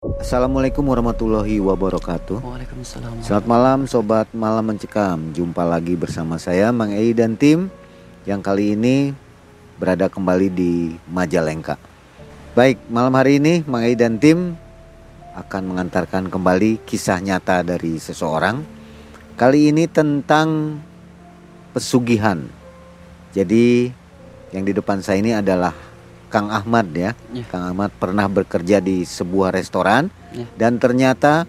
Assalamualaikum warahmatullahi wabarakatuh. Waalaikumsalam. Selamat malam sobat malam mencekam. Jumpa lagi bersama saya Mang Ei dan tim yang kali ini berada kembali di Majalengka. Baik, malam hari ini Mang Ei dan tim akan mengantarkan kembali kisah nyata dari seseorang. Kali ini tentang pesugihan. Jadi yang di depan saya ini adalah Kang Ahmad ya. Ya. Kang Ahmad pernah bekerja di sebuah restoran Ya. dan ternyata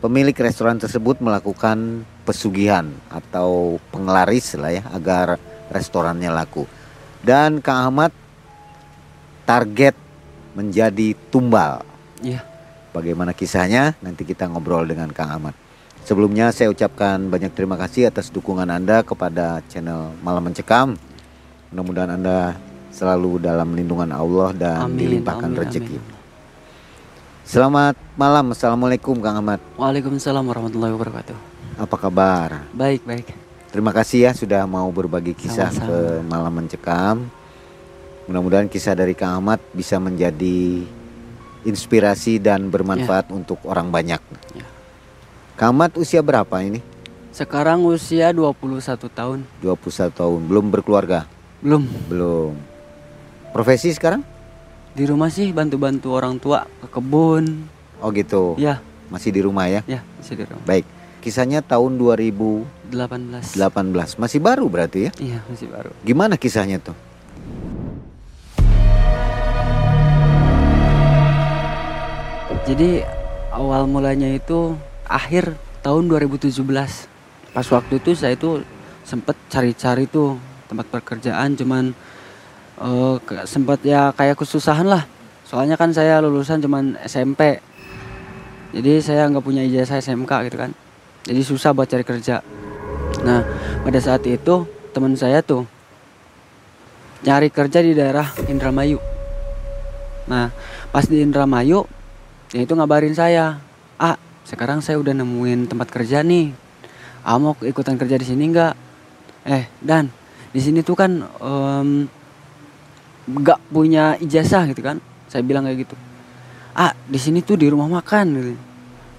pemilik restoran tersebut melakukan pesugihan atau penglaris lah ya agar restorannya laku. Dan Kang Ahmad target menjadi tumbal. Iya. Bagaimana kisahnya? Nanti kita ngobrol dengan Kang Ahmad. Sebelumnya saya ucapkan banyak terima kasih atas dukungan Anda kepada channel Malam Mencekam. Mudah-mudahan Anda selalu dalam lindungan Allah dan Amin, dilimpahkan amin, rezeki. amin. Selamat malam, Assalamualaikum Kang Ahmad. Waalaikumsalam warahmatullahi wabarakatuh. Apa kabar? Baik, baik. Terima kasih ya sudah mau berbagi kisah Sama-sama. ke Malam Mencekam. Mudah-mudahan kisah dari Kang Ahmad bisa menjadi inspirasi dan bermanfaat untuk orang banyak. Ya. Kang Ahmad usia berapa ini? Sekarang usia 21 tahun. 21 tahun, belum berkeluarga? Belum. Belum. Profesi sekarang? Di rumah sih bantu-bantu orang tua ke kebun. Oh gitu. Ya, Masih di rumah ya? ya, masih di rumah. Baik. Kisahnya tahun 2018. 18. Masih baru berarti ya? Iya, masih baru. Gimana kisahnya tuh? Jadi awal mulanya itu akhir tahun 2017. Pas waktu itu saya itu sempet cari-cari tuh tempat pekerjaan cuman ke- sempet ya kayak kesusahan lah. Soalnya kan saya lulusan cuman SMP. Jadi saya nggak punya ijazah SMK gitu kan. Jadi susah buat cari kerja. Nah, pada saat itu teman saya tuh nyari kerja di daerah Indramayu. Nah, pas di Indramayu dia itu ngabarin saya, "Ah, sekarang saya udah nemuin tempat kerja nih. Ah, mau ikutan kerja di sini nggak?" Eh, dan di sini tuh kan em, nggak punya ijazah gitu kan. Saya bilang kayak gitu. Ah, di sini tuh di rumah makan gitu.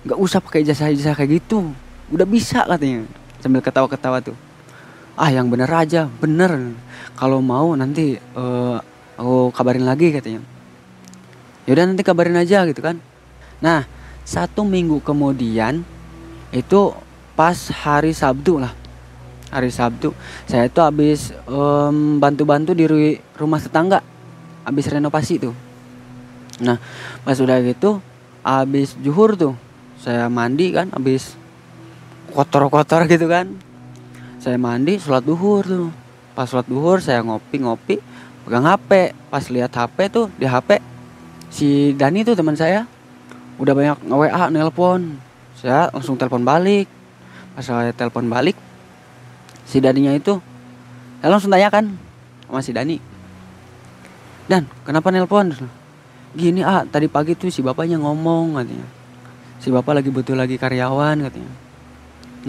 Nggak usah pakai ijazah-ijazah kayak gitu. Udah bisa katanya. Sambil ketawa-ketawa tuh. Ah, yang bener aja, bener. Kalau mau nanti eh, aku kabarin lagi katanya. Yaudah nanti kabarin aja gitu kan. Nah, satu minggu kemudian itu pas hari Sabtu lah. Hari Sabtu saya itu habis em, bantu-bantu di ru- rumah tetangga. Habis renovasi tuh. Nah, pas udah gitu habis juhur tuh. Saya mandi kan habis kotor-kotor gitu kan. Saya mandi sholat duhur tuh. Pas sholat duhur saya ngopi-ngopi pegang HP. Pas lihat HP tuh di HP si Dani tuh teman saya udah banyak nge-WA nelpon saya langsung telepon balik pas saya telepon balik si Daninya itu saya langsung tanyakan sama si Dani. Dan kenapa nelpon? Gini ah tadi pagi tuh si bapaknya ngomong katanya. Si bapak lagi butuh lagi karyawan katanya.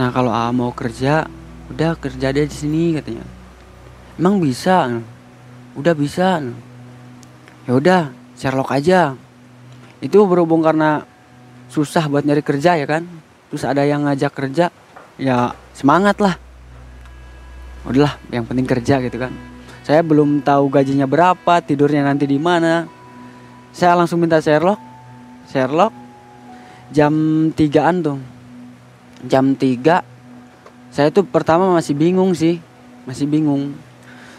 Nah kalau ah mau kerja udah kerja dia di sini katanya. Emang bisa? Udah bisa. Ya udah Sherlock aja. Itu berhubung karena susah buat nyari kerja ya kan? Terus ada yang ngajak kerja ya semangat lah udahlah yang penting kerja gitu kan saya belum tahu gajinya berapa tidurnya nanti di mana saya langsung minta Sherlock Sherlock jam 3an tuh jam 3 saya tuh pertama masih bingung sih masih bingung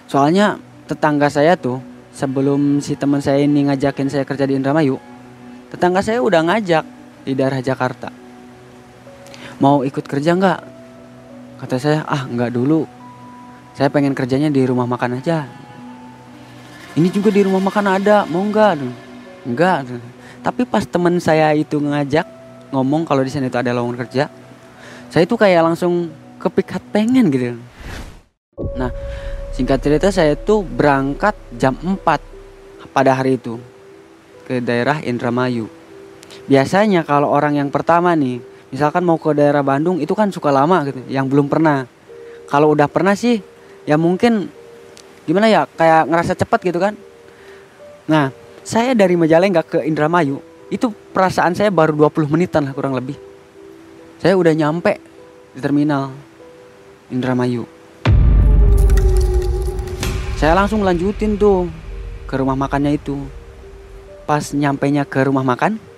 soalnya tetangga saya tuh sebelum si teman saya ini ngajakin saya kerja di Indramayu, tetangga saya udah ngajak di daerah Jakarta. Mau ikut kerja nggak? Kata saya, ah nggak dulu. Saya pengen kerjanya di rumah makan aja. Ini juga di rumah makan ada, mau nggak? Nggak. Tapi pas teman saya itu ngajak ngomong kalau di sana itu ada lowongan kerja, saya itu kayak langsung kepikat pengen gitu. Nah, Singkat cerita saya tuh berangkat jam 4 pada hari itu ke daerah Indramayu. Biasanya kalau orang yang pertama nih, misalkan mau ke daerah Bandung itu kan suka lama gitu, yang belum pernah. Kalau udah pernah sih, ya mungkin gimana ya, kayak ngerasa cepet gitu kan. Nah, saya dari Majalengka ke Indramayu itu perasaan saya baru 20 menitan lah kurang lebih. Saya udah nyampe di terminal Indramayu. Saya langsung lanjutin tuh ke rumah makannya itu. Pas nyampainya ke rumah makan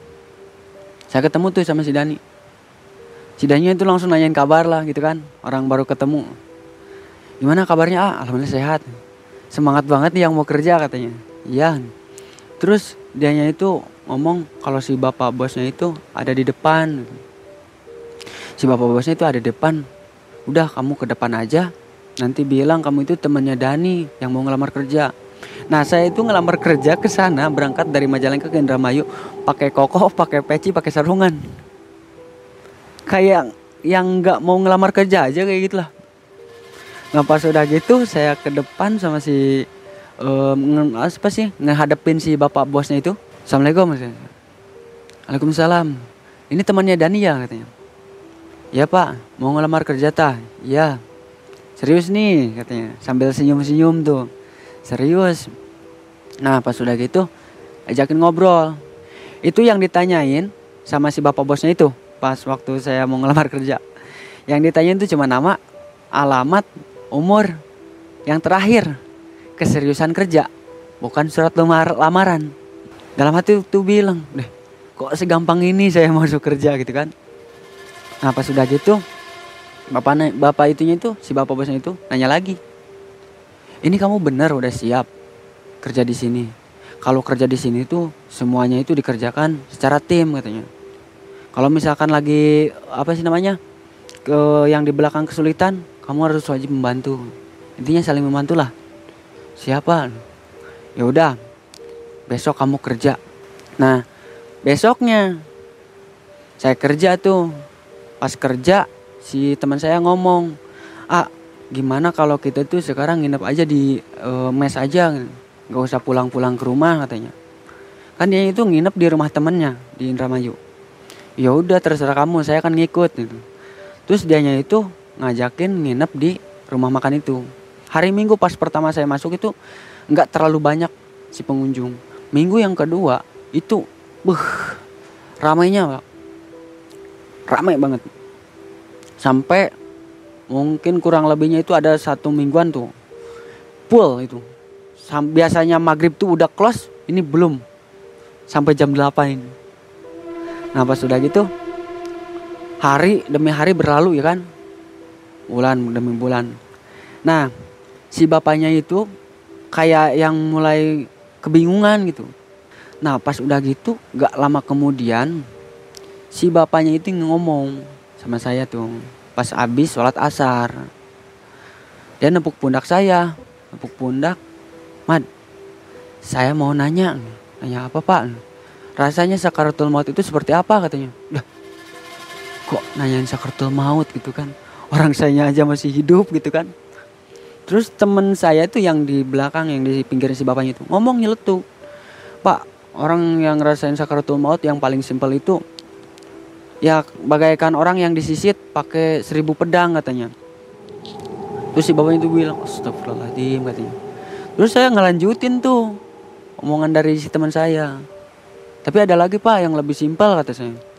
saya ketemu tuh sama si Dani. Si Dani itu langsung nanyain kabar lah gitu kan orang baru ketemu gimana kabarnya? Ah alhamdulillah sehat. Semangat banget nih yang mau kerja katanya. Iya. Terus dianya itu ngomong kalau si bapak bosnya itu ada di depan. Si bapak bosnya itu ada di depan. Udah kamu ke depan aja. Nanti bilang kamu itu temannya Dani yang mau ngelamar kerja. Nah saya itu ngelamar kerja ke sana berangkat dari Majalengka ke Indramayu. Pakai koko, pakai peci, pakai sarungan. Kayak yang nggak mau ngelamar kerja aja kayak gitulah. Nah pas udah gitu saya ke depan sama si um, apa sih ngehadapin si bapak bosnya itu. Assalamualaikum. Waalaikumsalam. Ini temannya Dani ya katanya. Ya pak, mau ngelamar kerja tah? Ya. Serius nih katanya sambil senyum-senyum tuh serius nah pas sudah gitu ajakin ngobrol itu yang ditanyain sama si bapak bosnya itu pas waktu saya mau ngelamar kerja yang ditanyain itu cuma nama alamat umur yang terakhir keseriusan kerja bukan surat lamaran dalam hati tuh bilang deh kok segampang ini saya masuk kerja gitu kan nah sudah gitu bapak bapak itunya itu si bapak bosnya itu nanya lagi ini kamu benar udah siap kerja di sini. Kalau kerja di sini tuh semuanya itu dikerjakan secara tim katanya. Kalau misalkan lagi apa sih namanya ke yang di belakang kesulitan, kamu harus wajib membantu. Intinya saling membantu lah. Siapa? Ya udah, besok kamu kerja. Nah, besoknya saya kerja tuh. Pas kerja si teman saya ngomong, "Ah, gimana kalau kita tuh sekarang nginep aja di uh, mes aja nggak usah pulang-pulang ke rumah katanya kan dia itu nginep di rumah temennya di Indramayu ya udah terserah kamu saya akan ngikut gitu terus dianya itu ngajakin nginep di rumah makan itu. Hari minggu pas pertama saya masuk itu nggak terlalu banyak si pengunjung. Minggu yang kedua itu buh ramainya pak. Ramai banget. Sampai mungkin kurang lebihnya itu ada satu mingguan tuh. Full itu. Biasanya maghrib tuh udah close ini belum. Sampai jam 8 ini. Nah pas sudah gitu hari demi hari berlalu ya kan bulan demi bulan. Nah si bapaknya itu kayak yang mulai kebingungan gitu. Nah pas udah gitu gak lama kemudian si bapaknya itu ngomong sama saya tuh pas habis sholat asar. Dia nepuk pundak saya nepuk pundak Mad saya mau nanya nanya apa pak? Rasanya sakaratul maut itu seperti apa? katanya. Dah, kok nanyain sakaratul maut gitu kan orang saya aja masih hidup gitu kan. Terus temen saya itu yang di belakang yang di pinggir si bapaknya itu ngomong nyeletuk. Pak orang yang ngerasain sakaratul maut yang paling simpel itu ya bagaikan orang yang disisit pakai seribu pedang katanya. Terus si bapak itu bilang astagfirullahaladzim katanya. Terus saya ngelanjutin tuh omongan dari si teman saya. Tapi ada lagi pak yang lebih simpel kata saya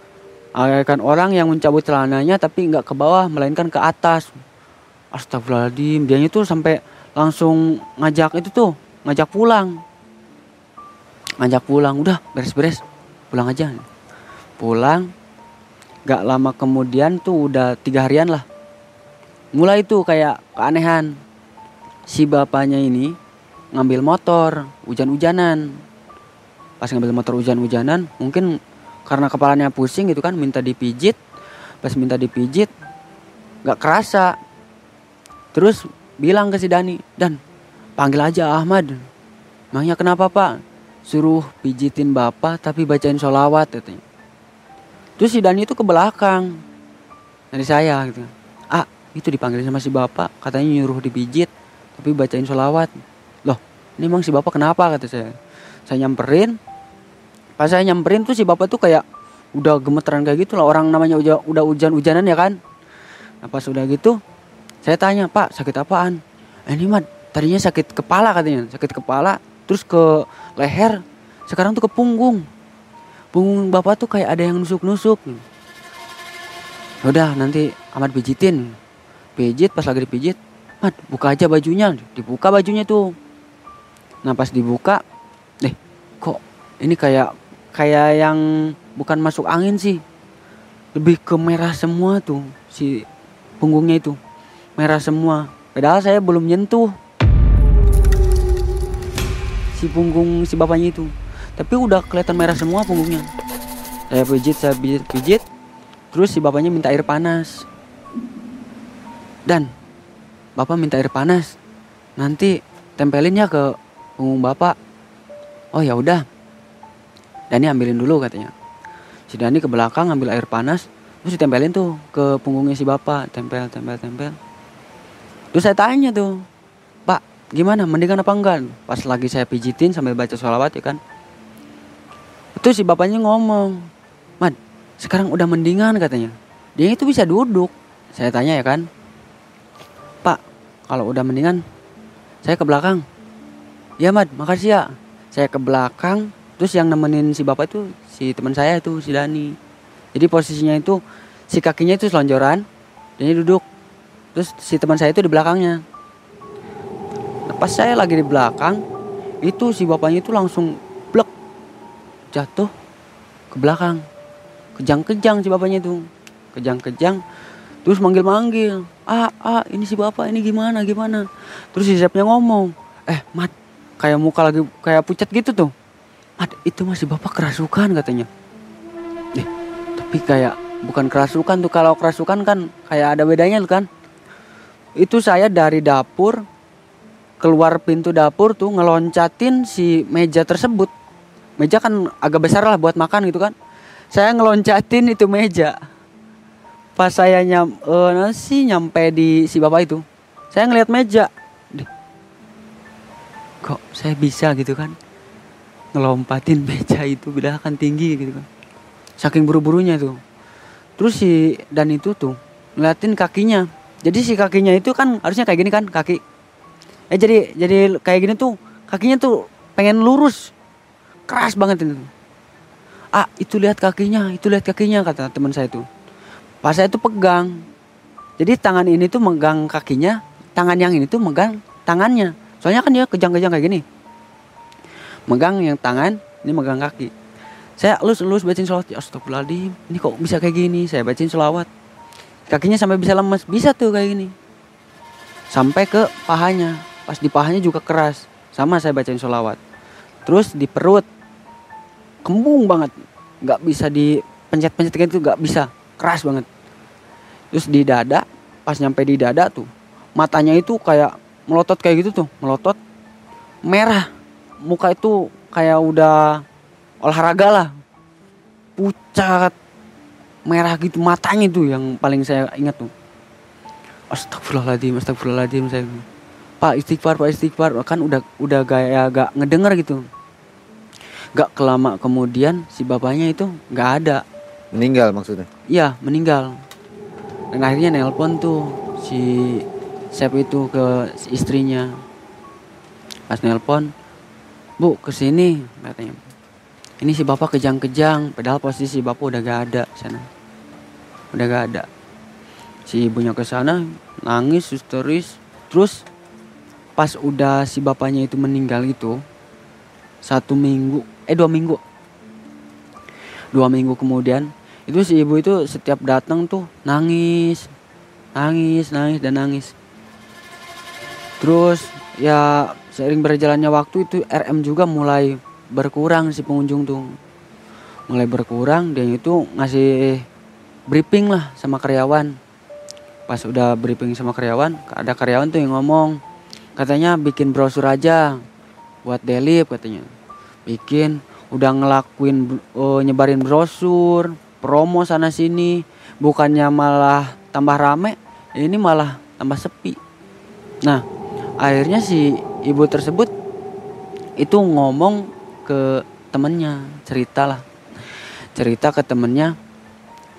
bagaikan orang yang mencabut celananya tapi nggak ke bawah melainkan ke atas. Astagfirullahaladzim. Dia itu sampai langsung ngajak itu tuh ngajak pulang. Ngajak pulang. Udah beres-beres. Pulang aja. Pulang. Gak lama kemudian tuh udah tiga harian lah. Mulai tuh kayak keanehan. Si bapaknya ini ngambil motor hujan-hujanan. Pas ngambil motor hujan-hujanan mungkin karena kepalanya pusing gitu kan minta dipijit. Pas minta dipijit gak kerasa. Terus bilang ke si Dani, Dan panggil aja Ahmad. Makanya kenapa pak? Suruh pijitin bapak tapi bacain sholawat katanya terus si Dani itu ke belakang dari saya gitu ah itu dipanggil sama si bapak katanya nyuruh dipijit tapi bacain sholawat loh ini emang si bapak kenapa kata saya saya nyamperin pas saya nyamperin tuh si bapak tuh kayak udah gemeteran kayak gitu lah orang namanya udah udah hujan-hujanan ya kan? Nah pas udah gitu saya tanya pak sakit apaan? Eh, ini mah tadinya sakit kepala katanya. Sakit kepala terus ke leher sekarang tuh ke punggung. Punggung bapak tuh kayak ada yang nusuk-nusuk. Udah nanti amat pijitin. Pijit pas lagi dipijit mat buka aja bajunya. Dibuka bajunya tuh. Nah pas dibuka deh kok ini kayak kayak yang bukan masuk angin sih. Lebih ke merah semua tuh si punggungnya itu. Merah semua. Padahal saya belum nyentuh si punggung si bapaknya itu. Tapi udah kelihatan merah semua punggungnya. Saya pijit saya pijit pijit. Terus si bapaknya minta air panas. Dan bapak minta air panas. Nanti tempelin ya ke punggung bapak. Oh ya udah Dani ambilin dulu katanya. Si Dani ke belakang ambil air panas terus ditempelin tuh ke punggungnya si bapak. Tempel tempel tempel. Terus saya tanya tuh pak gimana? Mendingan apa enggak? Pas lagi saya pijitin sambil baca sholawat ya kan. Itu si bapaknya ngomong Mad sekarang udah mendingan katanya. Dia itu bisa duduk. Saya tanya ya kan. Pak kalau udah mendingan saya ke belakang. Ya Mad makasih ya. Saya ke belakang terus yang nemenin si bapak itu si teman saya itu si Dani. Jadi posisinya itu si kakinya itu selonjoran dia duduk. Terus si teman saya itu di belakangnya. Nah, pas saya lagi di belakang itu si bapaknya itu langsung blek jatuh ke belakang. Kejang-kejang si bapaknya itu. Kejang-kejang terus manggil-manggil. Ah ah ini si bapak ini gimana gimana? Terus si Zepnya ngomong eh mat kayak muka lagi kayak pucat gitu tuh mat itu masih bapak kerasukan katanya. Eh tapi kayak bukan kerasukan tuh. Kalau kerasukan kan kayak ada bedanya kan. Itu saya dari dapur keluar pintu dapur tuh ngeloncatin si meja tersebut. Meja kan agak besar lah buat makan gitu kan. Saya ngeloncatin itu meja. Pas saya nyam uh, nasi nyampe di si bapak itu? Saya ngelihat meja. Kok saya bisa gitu kan ngelompatin meja itu beda kan tinggi gitu kan. Saking buru-burunya tuh. Terus si dan itu tuh ngeliatin kakinya. Jadi si kakinya itu kan harusnya kayak gini kan kaki. Eh jadi jadi kayak gini tuh kakinya tuh pengen lurus. Keras banget itu ah itu lihat kakinya itu lihat kakinya kata teman saya tuh. Pas saya tuh pegang. Jadi tangan ini tuh megang kakinya tangan yang ini tuh megang tangannya. Soalnya kan dia kejang-kejang kayak gini megang yang tangan ini megang kaki. Saya lus lus bacain sholawat ya astagfirullahaladzim ini kok bisa kayak gini? Saya bacain sholawat kakinya sampai bisa lemes bisa tuh kayak gini. Sampai ke pahanya pas di pahanya juga keras sama saya bacain sholawat terus di perut kembung banget nggak bisa dipencet-pencet gitu nggak bisa keras banget. Terus di dada pas nyampe di dada tuh matanya itu kayak melotot kayak gitu tuh melotot merah muka itu kayak udah olahraga lah. Pucat merah gitu matanya tuh yang paling saya ingat tuh. Astagfirullahaladzim astagfirullahaladzim saya pak istighfar pak istighfar kan udah udah gaya gak ngedenger gitu. Gak kelama kemudian si bapaknya itu gak ada. Meninggal maksudnya? Iya meninggal. Dan akhirnya nelpon tuh si Sep itu ke istrinya. Pas nelpon bu ke sini katanya. Ini si bapak kejang-kejang padahal posisi bapak udah gak ada sana. Udah gak ada. Si ibunya ke sana nangis histeris. Terus pas udah si bapaknya itu meninggal itu satu minggu eh dua minggu. Dua minggu kemudian itu si ibu itu setiap datang tuh nangis nangis nangis dan nangis. Terus ya seiring berjalannya waktu itu RM juga mulai berkurang si pengunjung tuh. Mulai berkurang dan itu ngasih briefing lah sama karyawan. Pas udah briefing sama karyawan ada karyawan tuh yang ngomong katanya bikin brosur aja buat delip katanya. Bikin udah ngelakuin uh, nyebarin brosur promo sana sini. Bukannya malah tambah rame ini malah tambah sepi. Nah akhirnya si ibu tersebut itu ngomong ke temennya cerita lah cerita ke temennya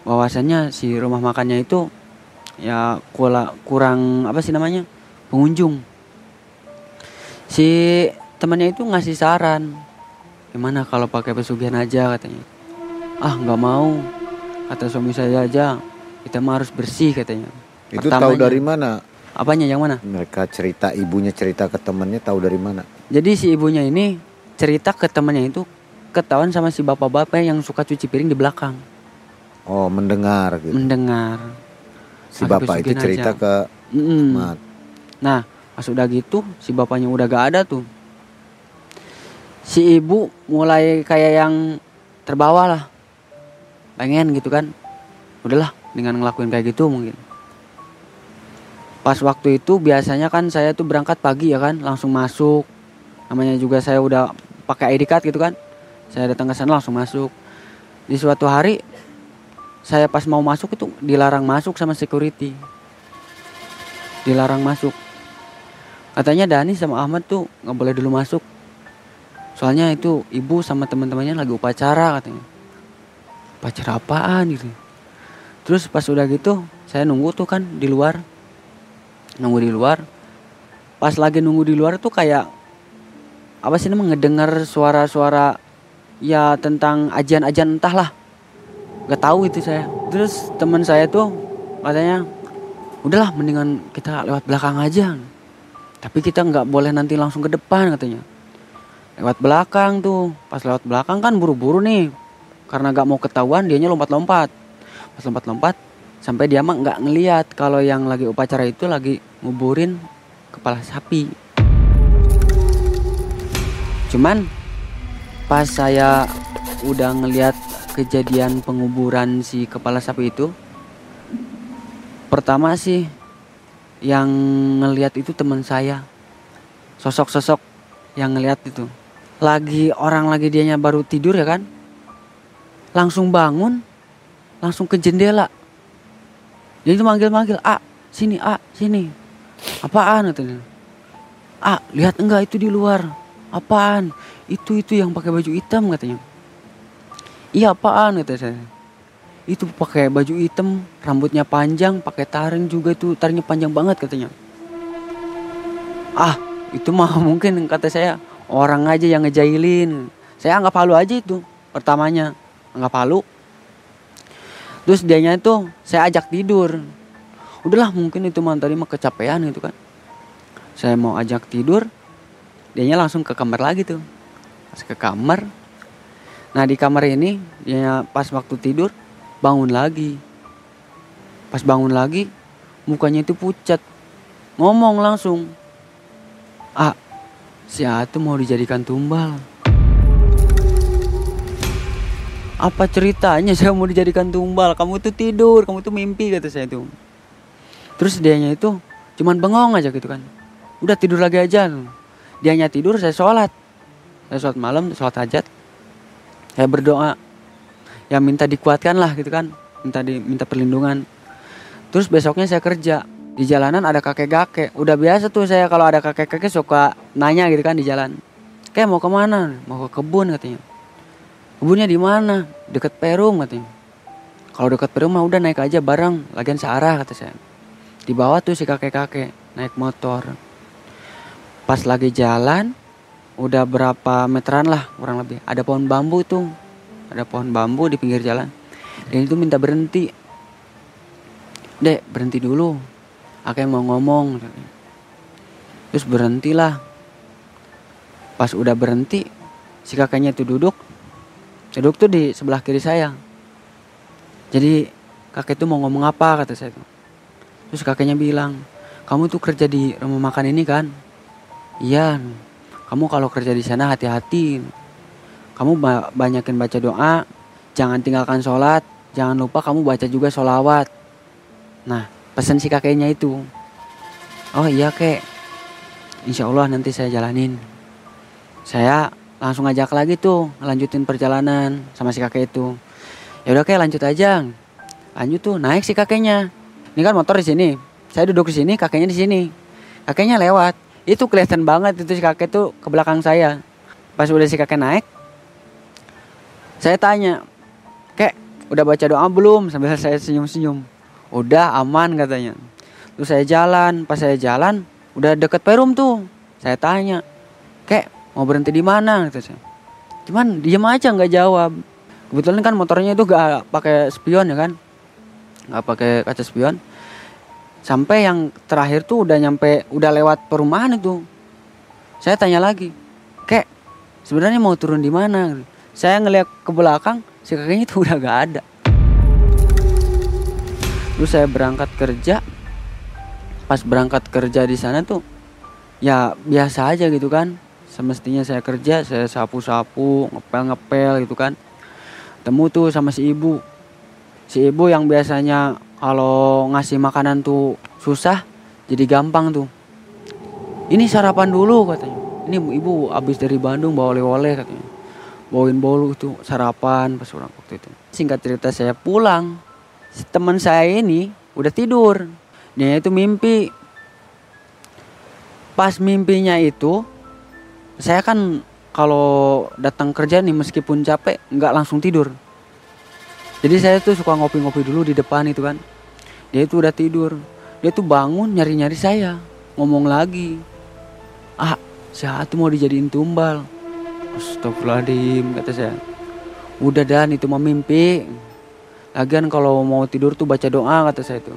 bahwasannya si rumah makannya itu ya kurang apa sih namanya pengunjung. Si temannya itu ngasih saran gimana kalau pakai pesugihan aja? katanya. Ah nggak mau kata suami saya aja. Kita mah harus bersih katanya. Itu tahu Pertamanya. dari mana? Apanya yang mana Mereka cerita ibunya cerita ke temannya tahu dari mana? jadi si ibunya ini cerita ke temannya itu ketahuan sama si bapak-bapak yang suka cuci piring di belakang Oh, mendengar gitu. mendengar Si Pakai bapak itu cerita aja. ke Mm-mm. Mat. Nah, pas udah gitu, si bapaknya udah gak ada tuh. Si ibu mulai kayak yang terbawa lah. Pengen gitu kan. Udahlah, dengan ngelakuin kayak gitu mungkin. Pas waktu itu biasanya kan saya tuh berangkat pagi ya kan, langsung masuk. Namanya juga saya udah pakai ID card gitu kan. Saya datang ke sana langsung masuk. Di suatu hari saya pas mau masuk itu dilarang masuk sama security. Dilarang masuk. Katanya Dani sama Ahmad tuh nggak boleh dulu masuk. Soalnya itu ibu sama teman-temannya lagi upacara katanya. Upacara apaan gitu. Terus pas udah gitu, saya nunggu tuh kan di luar. Nunggu di luar. Pas lagi nunggu di luar tuh kayak apa sih namanya ngedengar suara-suara ya tentang ajian-ajian entahlah. Gak tahu itu saya. Terus teman saya tuh katanya udahlah mendingan kita lewat belakang aja. Tapi kita nggak boleh nanti langsung ke depan katanya. Lewat belakang tuh. Pas lewat belakang kan buru-buru nih. Karena nggak mau ketahuan dianya lompat-lompat. Pas lompat-lompat sampai dia mah nggak ngeliat kalau yang lagi upacara itu lagi nguburin kepala sapi. Cuman pas saya udah ngeliat kejadian penguburan si kepala sapi itu pertama sih yang ngeliat itu teman saya. Sosok-sosok yang ngeliat itu. Lagi orang lagi dianya baru tidur ya kan? Langsung bangun langsung ke jendela itu manggil-manggil ah sini ah sini. Apaan? katanya ah lihat enggak itu di luar. Apaan? Itu itu yang pakai baju hitam katanya. Iya apaan? kata saya. Itu pakai baju hitam rambutnya panjang pakai taring juga itu taringnya panjang banget katanya. Ah itu mah mungkin kata saya. Orang aja yang ngejailin. Saya anggap halu aja itu pertamanya. Anggap halu terus dianya itu saya ajak tidur. Udahlah mungkin itu mah tadi mah kecapean gitu kan. Saya mau ajak tidur dianya langsung ke kamar lagi tuh. Pas ke kamar. Nah di kamar ini dia pas waktu tidur bangun lagi. Pas bangun lagi mukanya itu pucat. Ngomong langsung ah si Atu mau dijadikan tumbal apa ceritanya? Saya mau dijadikan tumbal. Kamu tuh tidur kamu tuh mimpi kata saya tuh. Terus dianya itu cuman bengong aja gitu kan. Udah tidur lagi aja. Dianya tidur saya sholat. Saya sholat malam sholat hajat. Saya berdoa. Ya minta dikuatkan lah gitu kan. Minta di minta perlindungan. Terus besoknya saya kerja. Di jalanan ada kakek-kakek udah biasa tuh saya kalau ada kakek-kakek suka nanya gitu kan di jalan. Kayak mau ke mana? Mau ke kebun katanya kebunnya di mana? Deket Perum katanya. Kalau deket Perum mah udah naik aja bareng lagian searah kata saya. Di bawah tuh si kakek-kakek naik motor. Pas lagi jalan udah berapa meteran lah kurang lebih. Ada pohon bambu tuh. Ada pohon bambu di pinggir jalan. Dan itu minta berhenti. Dek berhenti dulu. Yang mau ngomong terus berhentilah. Pas udah berhenti si kakaknya itu duduk duduk tuh di sebelah kiri saya. Jadi kakek itu mau ngomong apa kata saya tuh. Terus kakeknya bilang kamu tuh kerja di rumah makan ini kan? Iya kamu kalau kerja di sana hati-hati kamu ba- banyakin baca doa jangan tinggalkan sholat jangan lupa kamu baca juga sholawat. Nah pesan si kakeknya itu. Oh iya kek. Insya Allah nanti saya jalanin. Saya langsung ngajak lagi tuh lanjutin perjalanan sama si kakek itu. Ya udah kek lanjut aja lanjut tuh naik si kakeknya. Ini kan motor di sini. Saya duduk di sini kakeknya di sini. Kakeknya lewat. Itu kelihatan banget itu si kakek tuh ke belakang saya. Pas udah si kakek naik saya tanya kek udah baca doa belum? Sambil saya senyum-senyum. Udah aman katanya. Terus saya jalan. Pas saya jalan udah deket perum tuh. Saya tanya kek mau berhenti di mana? Kata saya cuman diam aja nggak jawab. Kebetulan kan motornya itu gak pakai spion ya kan? Nggak pakai kaca spion. Sampai yang terakhir tuh udah nyampe udah lewat perumahan itu. Saya tanya lagi kek sebenarnya mau turun di mana? Saya ngeliat ke belakang si kakeknya itu udah gak ada. Terus saya berangkat kerja. Pas berangkat kerja di sana tuh ya biasa aja gitu kan semestinya saya kerja saya sapu-sapu ngepel-ngepel gitu kan. Temu tuh sama si ibu. Si ibu yang biasanya kalau ngasih makanan tuh susah jadi gampang tuh. Ini sarapan dulu katanya. Ini ibu habis dari Bandung bawa oleh-oleh katanya. Bawain bolu itu sarapan pas orang waktu itu. Singkat cerita saya pulang. Si teman saya ini udah tidur. Dia itu mimpi. Pas mimpinya itu saya kan kalau datang kerja nih meskipun capek nggak langsung tidur. Jadi saya tuh suka ngopi-ngopi dulu di depan itu kan. Dia itu udah tidur. Dia tuh bangun nyari-nyari saya. Ngomong lagi. Ah saya tuh mau dijadiin tumbal. Astagfirullahaladzim kata saya. Udah dan itu mau mimpi. Lagian kalau mau tidur tuh baca doa kata saya tuh.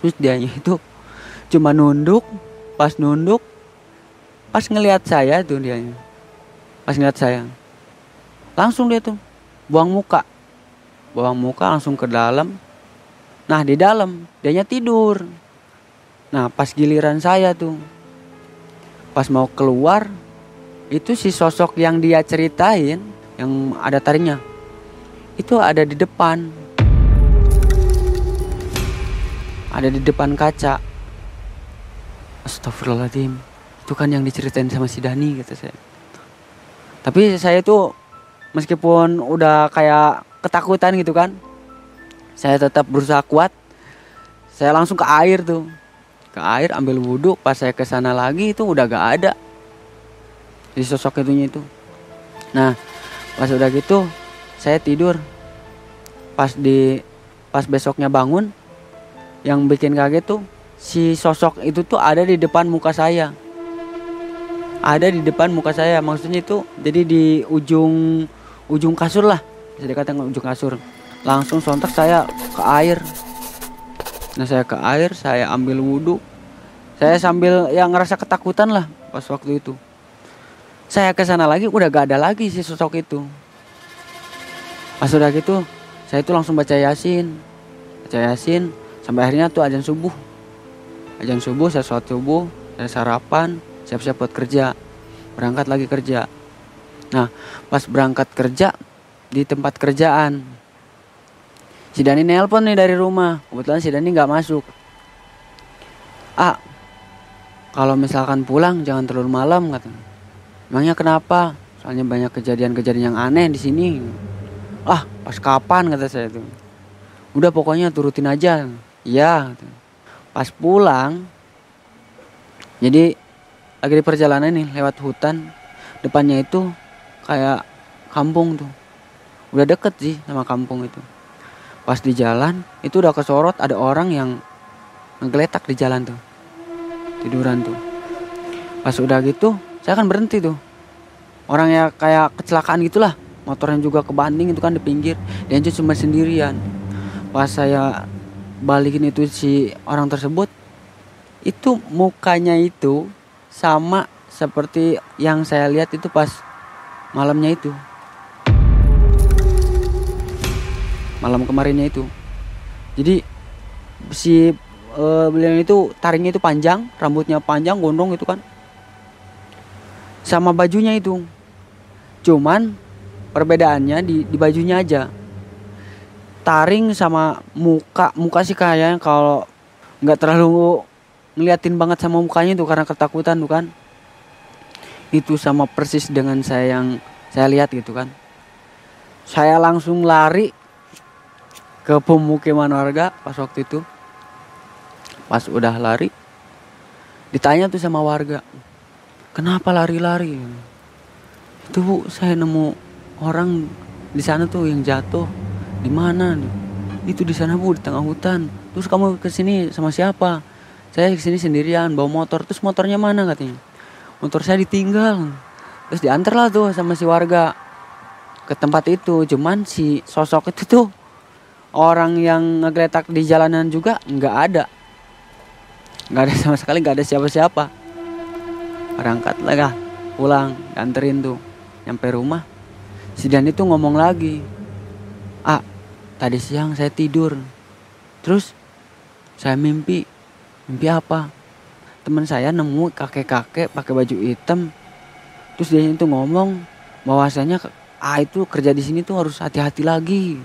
Terus dia itu cuma nunduk pas nunduk pas ngelihat saya tuh dia pas ngelihat saya langsung dia tuh buang muka buang muka langsung ke dalam Nah di dalam dianya tidur. Nah pas giliran saya tuh, pas mau keluar, itu si sosok yang dia ceritain, yang ada tarinya, itu ada di depan. Ada di depan kaca. Astagfirullahaladzim. Itu kan yang diceritain sama si Dani kata saya. Tapi saya tuh meskipun udah kayak ketakutan gitu kan saya tetap berusaha kuat. Saya langsung ke air tuh. Ke air ambil wudhu. Pas saya ke sana lagi itu udah gak ada. Di sosok itunya itu. Nah pas udah gitu saya tidur. Pas di pas besoknya bangun yang bikin kaget tuh si sosok itu tuh ada di depan muka saya ada di depan muka saya. Maksudnya itu jadi di ujung ujung kasur lah. Bisa dikatakan ujung kasur. Langsung sontak saya ke air. Nah saya ke air saya ambil wudhu. Saya sambil yang ngerasa ketakutan lah pas waktu itu. Saya ke sana lagi udah gak ada lagi si sosok itu. Pas udah gitu saya itu langsung baca yasin. Baca yasin sampai akhirnya tuh ajan subuh. Ajan subuh saya sholat subuh saya sarapan siap-siap buat kerja. Berangkat lagi kerja. Nah pas berangkat kerja di tempat kerjaan. Si Dani nelpon nih dari rumah. Kebetulan si Dani nggak masuk. Ah kalau misalkan pulang jangan terlalu malam kata emangnya kenapa? Soalnya banyak kejadian-kejadian yang aneh di sini. Ah pas kapan? kata saya tuh. Udah pokoknya turutin aja. Iya pas pulang jadi lagi di perjalanan nih lewat hutan. Depannya itu kayak kampung tuh. Udah deket sih sama kampung itu. Pas di jalan itu udah kesorot ada orang yang ngegeletak di jalan tuh. Tiduran tuh. Pas udah gitu saya kan berhenti tuh. Orang ya kayak kecelakaan gitulah. Motornya juga kebanding itu kan di pinggir. Dan cuma sendirian. Pas saya balikin itu si orang tersebut itu mukanya itu sama seperti yang saya lihat itu pas malamnya itu. Malam kemarinnya itu. Jadi si uh, beliau itu taringnya itu panjang rambutnya panjang gondong itu kan. Sama bajunya itu. Cuman perbedaannya di, di bajunya aja. Taring sama muka muka sih kayaknya kalau nggak terlalu ngeliatin banget sama mukanya itu karena ketakutan tuh kan. Itu sama persis dengan saya yang saya lihat gitu kan. Saya langsung lari ke pemukiman warga pas waktu itu. Pas udah lari ditanya tuh sama warga kenapa lari-lari? Itu bu saya nemu orang di sana tuh yang jatuh. Di mana? Itu di sana bu di tengah hutan. Terus kamu ke sini sama siapa saya ke sini sendirian bawa motor. Terus motornya mana katanya? Motor saya ditinggal. Terus diantar lah tuh sama si warga ke tempat itu. Cuman si sosok itu tuh orang yang ngegeletak di jalanan juga nggak ada. Nggak ada sama sekali nggak ada siapa-siapa. Berangkat lah pulang anterin tuh. Nyampe rumah si Dan itu ngomong lagi ah tadi siang saya tidur. Terus saya mimpi mimpi apa? Teman saya nemu kakek-kakek pakai baju hitam terus dia itu ngomong bahwasanya ah itu kerja di sini tuh harus hati-hati lagi.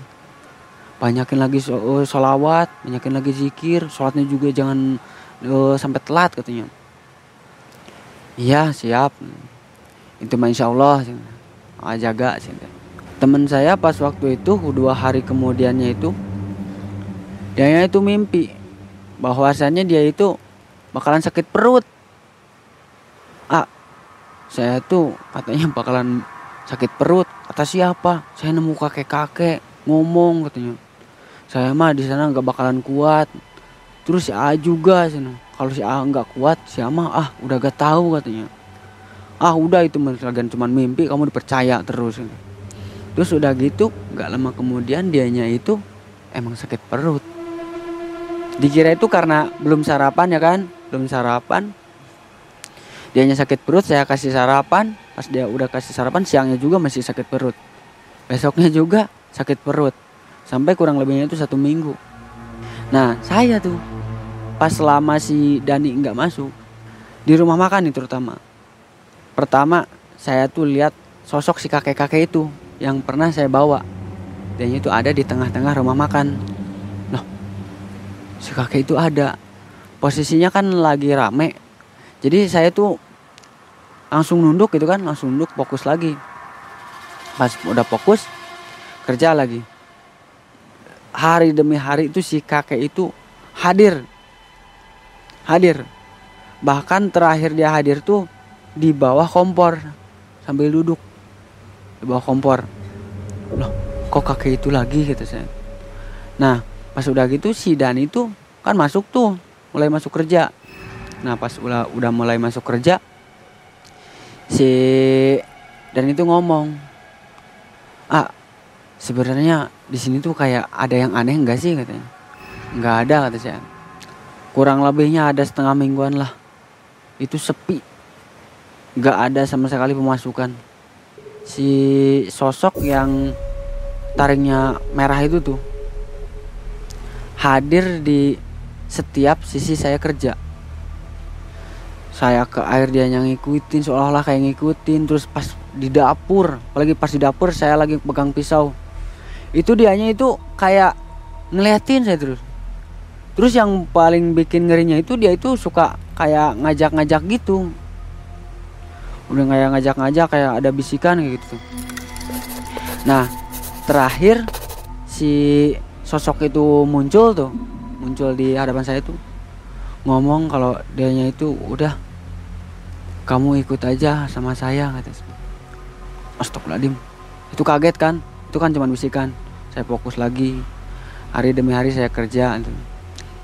Banyakin lagi sholawat banyakin lagi zikir sholatnya juga jangan uh, sampai telat katanya. Iya siap. Itu mah insya Allah ah, jaga sih. Teman saya pas waktu itu dua hari kemudiannya itu dia itu mimpi bahwasanya dia itu bakalan sakit perut. Ah saya tuh katanya bakalan sakit perut. Kata siapa? Saya nemu kakek kakek ngomong katanya. Saya mah di sana nggak bakalan kuat. Terus si A juga sana. Kalau si A nggak kuat si A mah ah udah gak tahu katanya. Ah udah itu misalkan cuman mimpi kamu dipercaya terus. Terus udah gitu nggak lama kemudian dianya itu emang sakit perut dikira itu karena belum sarapan ya kan? Belum sarapan. Dianya sakit perut saya kasih sarapan. Pas dia udah kasih sarapan siangnya juga masih sakit perut. Besoknya juga sakit perut. Sampai kurang lebihnya itu satu minggu. Nah saya tuh pas lama si Dani nggak masuk di rumah makan nih terutama. Pertama saya tuh lihat sosok si kakek-kakek itu yang pernah saya bawa. Dan itu ada di tengah-tengah rumah makan si kakek itu ada. Posisinya kan lagi rame. Jadi saya tuh langsung nunduk gitu kan langsung nunduk fokus lagi. Pas udah fokus kerja lagi. Hari demi hari itu si kakek itu hadir. Hadir. Bahkan terakhir dia hadir tuh di bawah kompor sambil duduk. Di bawah kompor. Loh kok kakek itu lagi? Gitu saya. Nah pas udah gitu si Dan itu kan masuk tuh mulai masuk kerja. Nah pas udah udah mulai masuk kerja si dan itu ngomong ah sebenarnya di sini tuh kayak ada yang aneh enggak sih? katanya. Nggak ada kata saya kurang lebihnya ada setengah mingguan lah. Itu sepi. Nggak ada sama sekali pemasukan. Si sosok yang taringnya merah itu tuh hadir di setiap sisi saya kerja. Saya ke air dia yang ngikutin seolah-olah kayak ngikutin terus pas di dapur apalagi pas di dapur saya lagi pegang pisau. Itu dianya itu kayak ngeliatin saya terus. Terus yang paling bikin ngerinya itu dia itu suka kayak ngajak-ngajak gitu. Udah kayak ngajak-ngajak kayak ada bisikan gitu nah terakhir si sosok itu muncul tuh muncul di hadapan saya tuh. Ngomong kalau dianya itu udah kamu ikut aja sama saya kata Astagfirullahaladzim. Itu kaget kan? Itu kan cuma bisikan. Saya fokus lagi. Hari demi hari saya kerja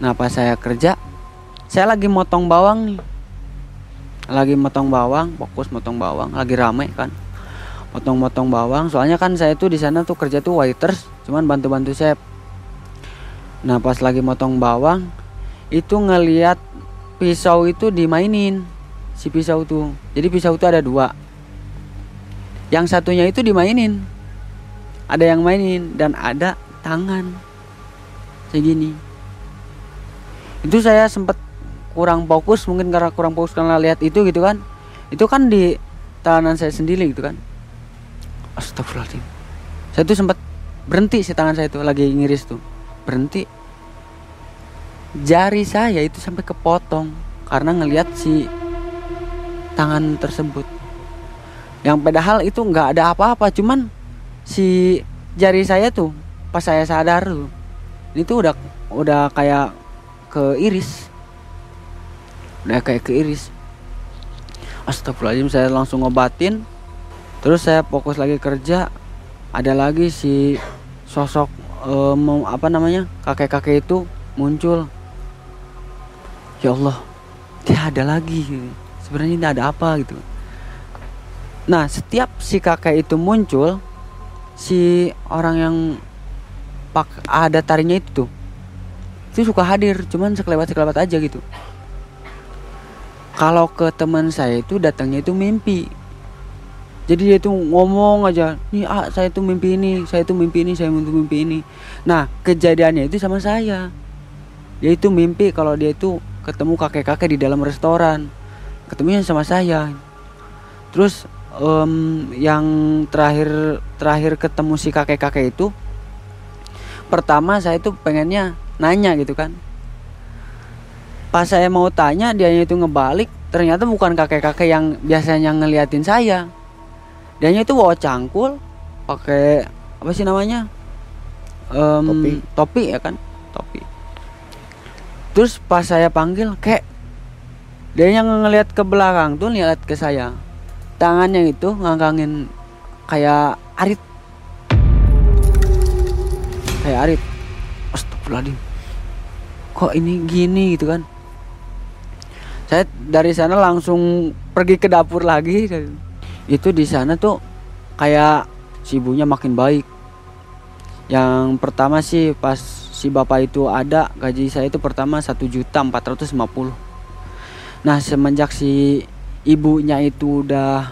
nah pas saya kerja saya lagi motong bawang nih. Lagi motong bawang fokus motong bawang. Lagi rame kan? Potong-potong bawang. Soalnya kan saya tuh di sana tuh kerja tuh waiters cuman bantu-bantu chef nah pas lagi motong bawang itu ngeliat pisau itu dimainin si pisau tuh jadi pisau itu ada dua. Yang satunya itu dimainin. Ada yang mainin dan ada tangan segini. Itu saya sempat kurang fokus mungkin karena kurang fokus karena lihat itu gitu kan. Itu kan di tangan saya sendiri gitu kan. Astagfirullahaladzim. Saya tuh sempat berhenti si tangan saya itu lagi ngiris tuh berhenti. Jari saya itu sampai kepotong karena ngelihat si tangan tersebut. Yang padahal itu nggak ada apa-apa cuman si jari saya tuh pas saya sadar tuh itu udah udah kayak ke iris udah kayak ke iris Astagfirullahaladzim saya langsung ngobatin. Terus saya fokus lagi kerja. Ada lagi si sosok um, apa namanya kakek-kakek itu muncul. Ya Allah dia ada lagi. Sebenarnya ini ada apa gitu. Nah setiap si kakek itu muncul si orang yang pak ada tarinya itu tuh itu suka hadir cuman sekelewat sekelewat aja gitu. Kalau ke teman saya itu datangnya itu mimpi jadi dia itu ngomong aja nih ah saya tuh mimpi ini saya tuh mimpi ini saya tuh mimpi ini. Nah kejadiannya itu sama saya. Dia itu mimpi kalau dia itu ketemu kakek-kakek di dalam restoran. Ketemunya sama saya. Terus um, yang terakhir terakhir ketemu si kakek-kakek itu pertama saya itu pengennya nanya gitu kan. Pas saya mau tanya dia itu ngebalik ternyata bukan kakek-kakek yang biasanya ngeliatin saya dia itu bawa cangkul pakai apa sih namanya? Um, Topi. topi ya kan? Topi. Terus pas saya panggil kayak dia yang ngeliat ke belakang tuh lihat ke saya. Tangannya itu ngangkangin kayak arit. Kayak arit. Astagfirullahaladzim. Kok ini gini? Gitu kan. Saya dari sana langsung pergi ke dapur lagi itu di sana tuh kayak si ibunya makin baik. Yang pertama sih pas si bapak itu ada gaji saya itu pertama satu juta empat ratus lima puluh. Nah semenjak si ibunya itu udah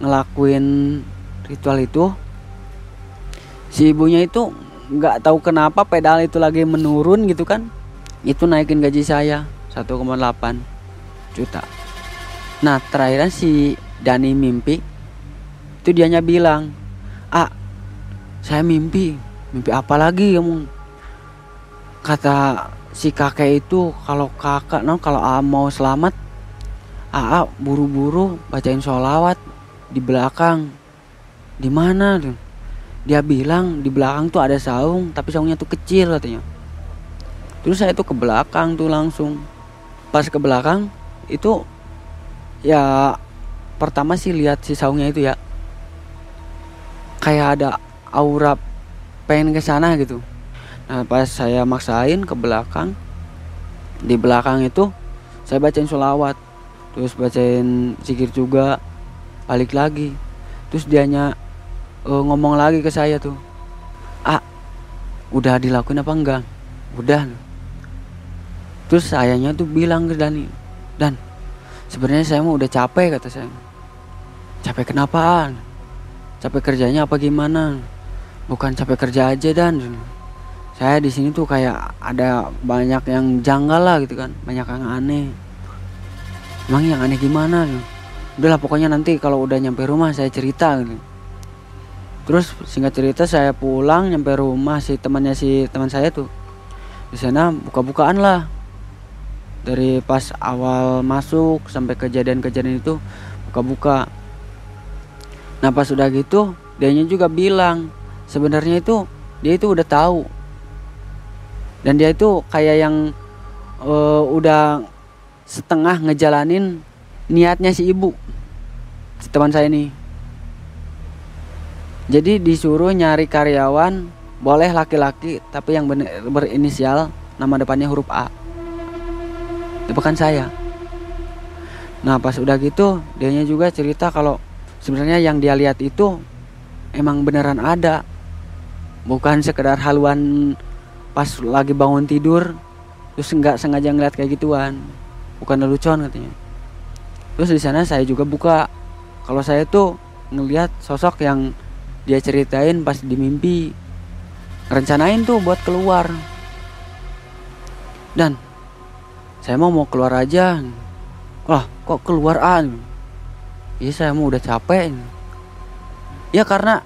ngelakuin ritual itu si ibunya itu nggak tahu kenapa pedal itu lagi menurun gitu kan itu naikin gaji saya 1,8 juta. Nah terakhir si Dani mimpi itu dianya bilang ah saya mimpi mimpi apa lagi kamu? Kata si kakek itu kalau kakak no kalau A mau selamat AA buru-buru bacain sholawat di belakang. Di mana? Tuh dia bilang di belakang tuh ada saung tapi saungnya tuh kecil katanya. Terus saya tuh ke belakang tuh langsung. Pas ke belakang itu ya pertama sih lihat si saungnya itu ya. Kayak ada aura pengen ke sana gitu. Nah pas saya maksain ke belakang di belakang itu saya bacain sholawat terus bacain zikir juga balik lagi. Terus dianya uh, ngomong lagi ke saya tuh ah udah dilakuin apa enggak? Udah. Terus sayanya tuh bilang ke Dani dan sebenarnya saya mau udah capek kata saya capek kenapa capek kerjanya apa gimana? Bukan capek kerja aja dan. Saya di sini tuh kayak ada banyak yang janggal lah gitu kan. Banyak yang aneh. Emang yang aneh gimana? Udahlah pokoknya nanti kalau udah nyampe rumah saya cerita gitu. Terus singkat cerita saya pulang nyampe rumah si temannya si teman saya tuh. Di sana buka-bukaan lah. Dari pas awal masuk sampai kejadian-kejadian itu buka-buka nah pas udah gitu dianya juga bilang sebenarnya itu dia itu udah tahu. Dan dia itu kayak yang uh, udah setengah ngejalanin niatnya si ibu si teman saya nih jadi disuruh nyari karyawan boleh laki-laki tapi yang berinisial nama depannya huruf A. Itu bukan saya. Nah pas udah gitu dianya juga cerita kalau sebenarnya yang dia lihat itu emang beneran ada. Bukan sekedar haluan pas lagi bangun tidur terus nggak sengaja ngeliat kayak gituan. Bukan lelucon katanya. Terus di sana saya juga buka. Kalau saya tuh ngelihat sosok yang dia ceritain pas di mimpi rencanain tuh buat keluar. Dan saya mau mau keluar aja. Wah kok keluar an iya saya mau udah capek ya karena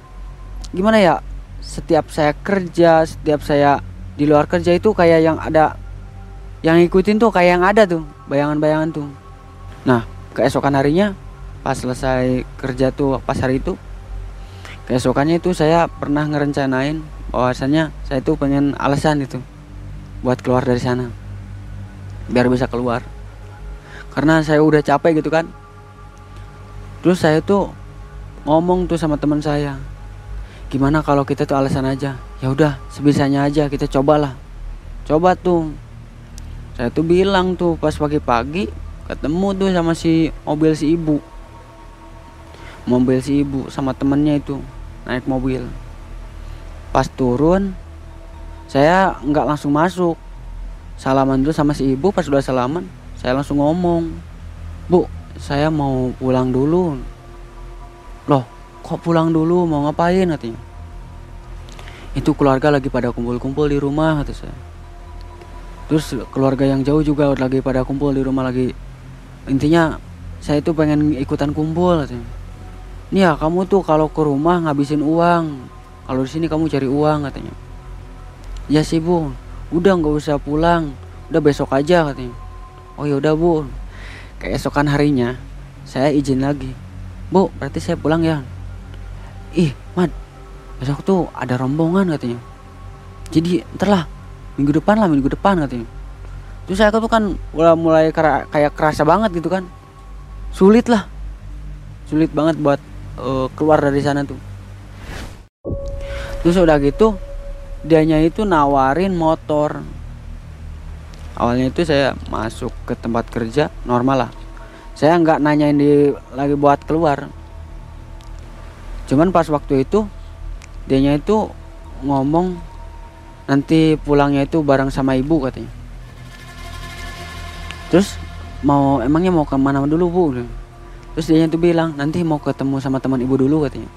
gimana ya setiap saya kerja setiap saya di luar kerja itu kayak yang ada yang ngikutin tuh kayak yang ada tuh bayangan-bayangan tuh. Nah keesokan harinya pas selesai kerja tuh pas hari itu keesokannya itu saya pernah ngerencanain bahwasannya saya tuh pengen alasan itu buat keluar dari sana biar bisa keluar. Karena saya udah capek gitu kan terus saya tuh ngomong tuh sama teman saya gimana kalau kita tuh alasan aja? Ya udah sebisanya aja kita cobalah. Coba tuh. Saya tuh bilang tuh pas pagi-pagi ketemu tuh sama si mobil si ibu. Mobil si ibu sama temennya itu naik mobil. Pas turun saya nggak langsung masuk. Salaman dulu sama si ibu pas udah salaman saya langsung ngomong bu saya mau pulang dulu. Loh kok pulang dulu? Mau ngapain katanya. Itu keluarga lagi pada kumpul-kumpul di rumah kata saya. Terus keluarga yang jauh juga lagi pada kumpul di rumah lagi. Intinya saya itu pengen ikutan kumpul katanya. Nih ya kamu tuh kalau ke rumah ngabisin uang. Kalau di sini kamu cari uang katanya. Ya sih bu. Udah nggak usah pulang. Udah besok aja katanya. Oh ya udah bu keesokan harinya saya izin lagi. Bu berarti saya pulang ya? Ih mad besok tuh ada rombongan katanya. Jadi entarlah minggu depan lah minggu depan katanya. Terus saya tuh kan mulai mulai kayak kerasa banget gitu kan. Sulit lah. Sulit banget buat uh, keluar dari sana tuh. Terus udah gitu dianya itu nawarin motor awalnya itu saya masuk ke tempat kerja normal lah. Saya nggak nanyain di lagi buat keluar. Cuman pas waktu itu dianya itu ngomong nanti pulangnya itu bareng sama ibu katanya. Terus mau emangnya mau ke mana dulu bu? Terus dia itu bilang nanti mau ketemu sama teman ibu dulu katanya.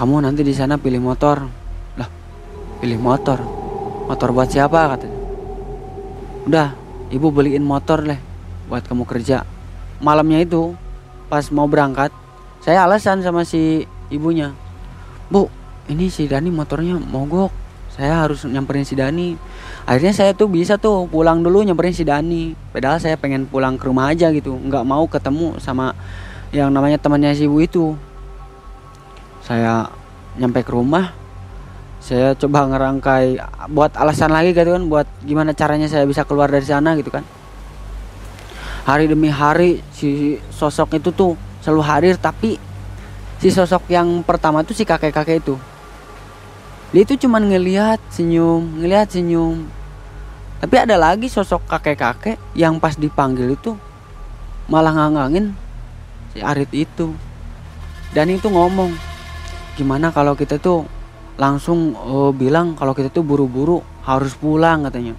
Kamu nanti di sana pilih motor. Lah pilih motor? Motor buat siapa? katanya udah ibu beliin motor leh buat kamu kerja. Malamnya itu pas mau berangkat saya alasan sama si ibunya bu ini si Dani motornya mogok saya harus nyamperin si Dani. Akhirnya saya tuh bisa tuh pulang dulu nyamperin si Dani. Padahal saya pengen pulang ke rumah aja gitu nggak mau ketemu sama yang namanya temannya si ibu itu. Saya nyampe ke rumah saya coba ngerangkai buat alasan lagi gitu kan buat gimana caranya saya bisa keluar dari sana gitu kan. Hari demi hari si sosok itu tuh selalu hadir tapi si sosok yang pertama tuh si kakek-kakek itu. Dia itu cuman ngelihat senyum ngelihat senyum. Tapi ada lagi sosok kakek-kakek yang pas dipanggil itu malah ngangangin si Arit itu. Dan itu ngomong gimana kalau kita tuh langsung uh, bilang kalau kita tuh buru-buru harus pulang katanya.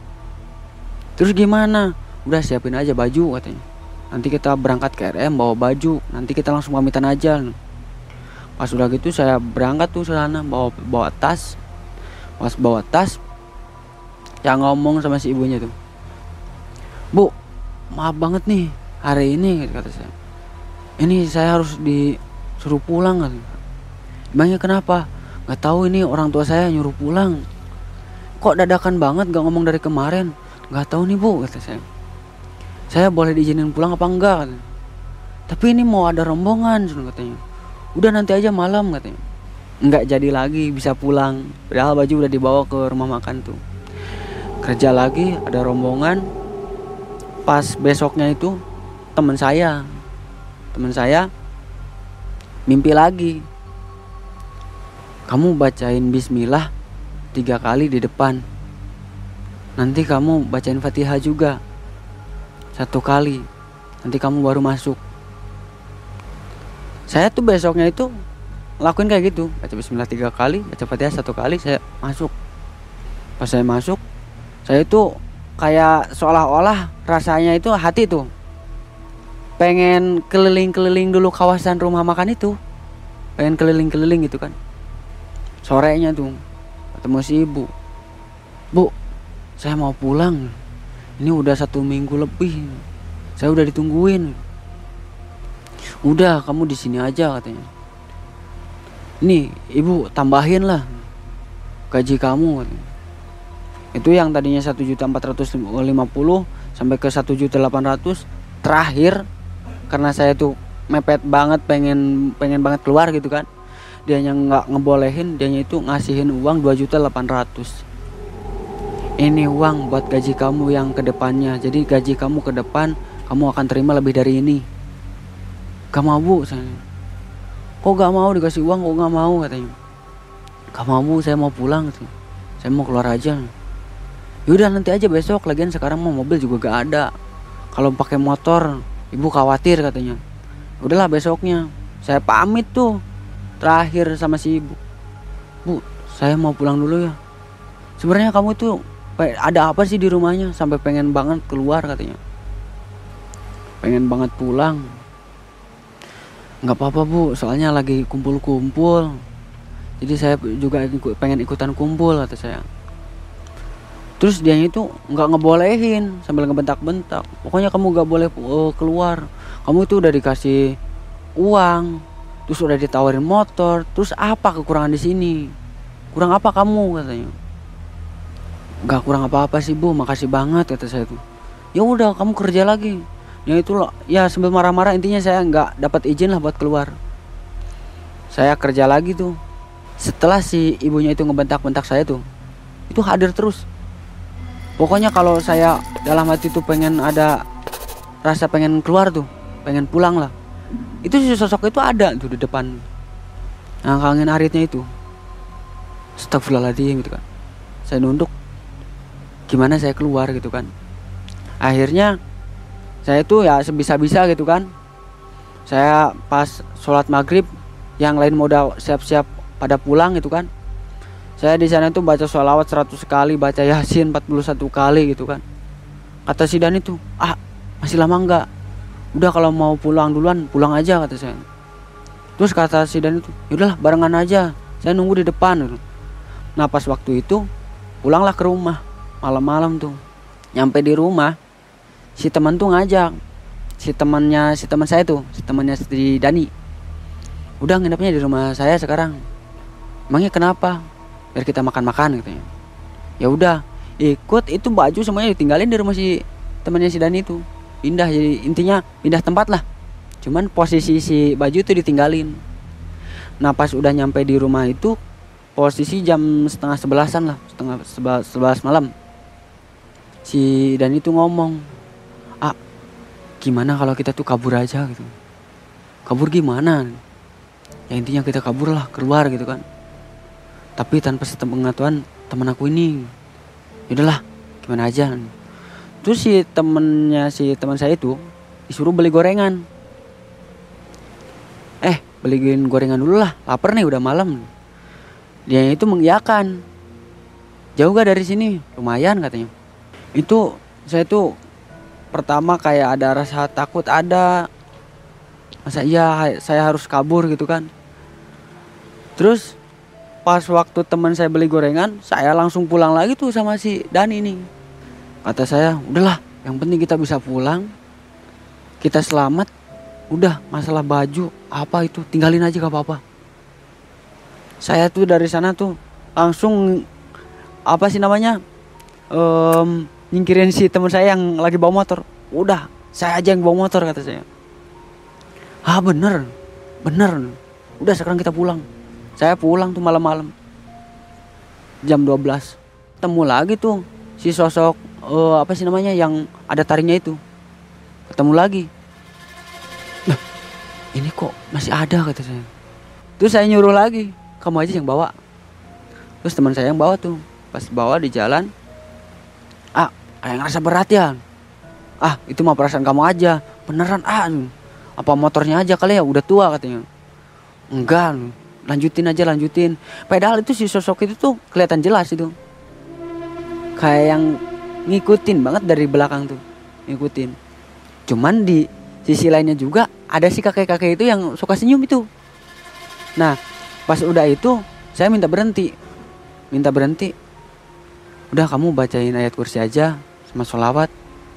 Terus gimana? Udah siapin aja baju katanya. Nanti kita berangkat ke RM bawa baju. Nanti kita langsung pamitan aja. Pas udah gitu saya berangkat tuh sana bawa bawa tas. Pas bawa tas yang ngomong sama si ibunya tuh bu maaf banget nih hari ini kata saya. Ini saya harus disuruh pulang kan emangnya kenapa nggak tahu ini orang tua saya nyuruh pulang. Kok dadakan banget gak ngomong dari kemarin? Nggak tahu nih bu kata saya. Saya boleh diizinin pulang apa enggak tapi ini mau ada rombongan katanya. Udah nanti aja malam katanya. Nggak jadi lagi bisa pulang. Padahal baju udah dibawa ke rumah makan tuh. Kerja lagi ada rombongan. Pas besoknya itu teman saya. Teman saya mimpi lagi kamu bacain bismillah tiga kali di depan. Nanti kamu bacain fatihah juga. Satu kali. Nanti kamu baru masuk. Saya tuh besoknya itu lakuin kayak gitu. Baca bismillah tiga kali baca fatihah satu kali saya masuk. Pas saya masuk saya itu kayak seolah-olah rasanya itu hati tuh. Pengen keliling-keliling dulu kawasan rumah makan itu. Pengen keliling-keliling gitu kan sorenya tuh ketemu si ibu. Bu saya mau pulang. Ini udah satu minggu lebih. Saya udah ditungguin. Udah kamu di sini aja katanya. Ini ibu tambahin lah gaji kamu katanya. itu yang tadinya satu juta empat ratus lima puluh sampai ke satu juta delapan ratus terakhir. Karena saya tuh mepet banget pengen pengen banget keluar gitu kan dia yang nggak ngebolehin dia itu ngasihin uang dua juta delapan ratus. Ini uang buat gaji kamu yang ke depannya jadi gaji kamu ke depan kamu akan terima lebih dari ini. Gak mau bu saya. Kok gak mau dikasih uang kok gak mau katanya. Gak mau bu saya mau pulang katanya. saya mau keluar aja. Yaudah nanti aja besok. Lagian sekarang mau mobil juga gak ada. Kalau pakai motor ibu khawatir katanya. Udahlah besoknya. Saya pamit tuh terakhir sama si ibu. Bu saya mau pulang dulu ya. Sebenarnya kamu tuh ada apa sih di rumahnya? Sampai pengen banget keluar katanya. Pengen banget pulang. Nggak apa-apa bu. Soalnya lagi kumpul-kumpul. Jadi saya juga pengen ikutan kumpul kata saya. Terus dia itu nggak ngebolehin sambil ngebentak-bentak. Pokoknya kamu nggak boleh uh, keluar. Kamu itu udah dikasih uang terus udah ditawarin motor terus apa kekurangan di sini? Kurang apa kamu katanya. Nggak kurang apa-apa sih bu. Makasih banget kata saya tuh. Ya udah kamu kerja lagi. Ya itu loh. Ya sambil marah-marah intinya saya nggak dapat izin lah buat keluar. Saya kerja lagi tuh. Setelah si ibunya itu ngebentak-bentak saya tuh itu hadir terus. Pokoknya kalau saya dalam hati tuh pengen ada rasa pengen keluar tuh pengen pulang lah itu sosok itu ada tuh di depan. Kangen aritnya itu. Astagfirullahaladzim gitu kan. Saya nunduk. Gimana saya keluar gitu kan. Akhirnya saya tuh ya sebisa-bisa gitu kan. Saya pas sholat maghrib yang lain modal siap-siap pada pulang gitu kan. Saya di sana tuh baca sholawat 100 kali, baca Yasin 41 kali gitu kan. Kata si Dan itu, "Ah, masih lama enggak? Udah kalau mau pulang duluan, pulang aja," kata saya. Terus kata si Dan itu, "Yaudahlah, barengan aja. Saya nunggu di depan." Gitu. Nah, pas waktu itu pulanglah ke rumah malam-malam tuh. Nyampe di rumah, si teman tuh ngajak si temannya si teman saya tuh, si temannya si Dani. Udah nginepnya di rumah saya sekarang. Emangnya kenapa? biar kita makan-makan gitu ya udah ikut itu baju semuanya ditinggalin di rumah si temannya si Dani itu pindah jadi intinya pindah tempat lah. Cuman posisi si baju itu ditinggalin. Nah pas udah nyampe di rumah itu posisi jam setengah sebelasan lah setengah sebelas, sebelas malam. Si Dani itu ngomong ah gimana kalau kita tuh kabur aja gitu? Kabur gimana? Ya intinya kita kabur lah keluar gitu kan. Tapi tanpa sepengetahuan teman aku ini. Yaudahlah gimana aja terus si temennya si teman saya itu disuruh beli gorengan. Eh beliin gorengan dulu lah lapar nih udah malam. Dia itu mengiyakan. Jauh gak dari sini? Lumayan katanya. Itu saya tuh pertama kayak ada rasa takut ada. Masa iya saya harus kabur gitu kan. Terus pas waktu teman saya beli gorengan saya langsung pulang lagi tuh sama si Dan ini kata saya udahlah yang penting kita bisa pulang kita selamat. Udah masalah baju apa itu tinggalin aja gak apa-apa. Saya tuh dari sana tuh langsung apa sih namanya um, nyingkirin si teman saya yang lagi bawa motor. Udah saya aja yang bawa motor kata saya. Ah bener bener. Udah sekarang kita pulang. Saya pulang tuh malam-malam jam 12 temu lagi tuh si sosok uh, apa sih namanya yang ada taringnya itu. Ketemu lagi. Nah ini kok masih ada kata saya. Terus saya nyuruh lagi kamu aja yang bawa. Terus teman saya yang bawa tuh pas bawa di jalan ah kayak ngerasa berat ya? Ah itu mah perasaan kamu aja. Beneran ah apa motornya aja kali ya? Udah tua katanya. Enggak lanjutin aja lanjutin. Padahal itu si sosok itu tuh kelihatan jelas itu. Kayak yang ngikutin banget dari belakang tuh ngikutin. Cuman di sisi lainnya juga ada si kakek-kakek itu yang suka senyum itu. Nah pas udah itu saya minta berhenti minta berhenti. Udah kamu bacain ayat kursi aja sama sholawat.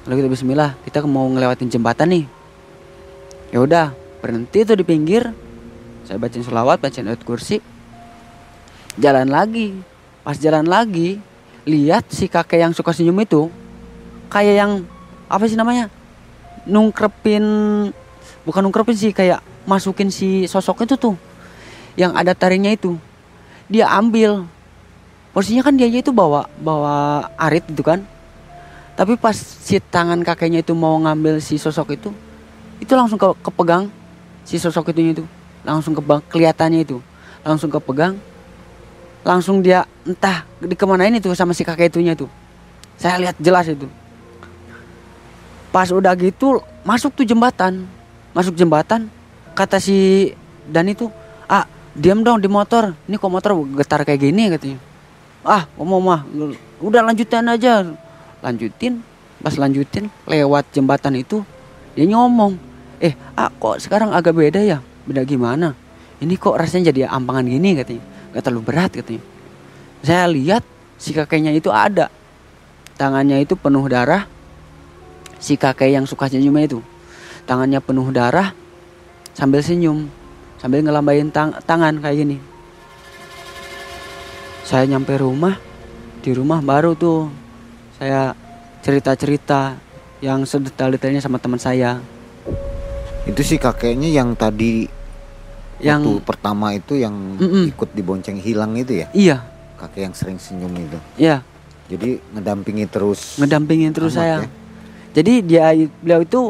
Lalu kita Bismillah kita mau ngelewatin jembatan nih. Ya udah berhenti tuh di pinggir. Saya bacain selawat bacain ayat kursi. Jalan lagi. Pas jalan lagi lihat si kakek yang suka senyum itu. Kayak yang apa sih namanya? Nungkrepin bukan nungkrepin sih kayak masukin si sosok itu tuh. Yang ada taringnya itu. Dia ambil. Posisinya kan dia itu bawa bawa arit itu kan. Tapi pas si tangan kakeknya itu mau ngambil si sosok itu itu langsung ke kepegang si sosok itu itu. Langsung ke kelihatannya itu. Langsung kepegang langsung dia entah di ke mana ini tuh sama si kakek itunya tuh saya lihat jelas itu. Pas udah gitu masuk tuh jembatan. Masuk jembatan kata si dan itu ah diam dong di motor. Ini kok motor getar kayak gini katanya. Ah ngomong mah udah lanjutin aja. Lanjutin pas lanjutin lewat jembatan itu dia ngomong eh ah kok sekarang agak beda ya? Beda gimana? Ini kok rasanya jadi ampangan gini katanya gak terlalu berat katanya. Saya lihat si kakeknya itu ada. Tangannya itu penuh darah. Si kakek yang suka senyumnya itu. Tangannya penuh darah sambil senyum sambil ngelambain tang tangan kayak gini. Saya nyampe rumah di rumah baru tuh saya cerita-cerita yang sedetail-detailnya sama teman saya. Itu si kakeknya yang tadi yang waktu pertama itu yang Mm-mm. ikut dibonceng hilang itu ya. iya Kakek yang sering senyum itu. iya Jadi ngedampingi terus. ngedampingin terus saya ya? jadi dia beliau itu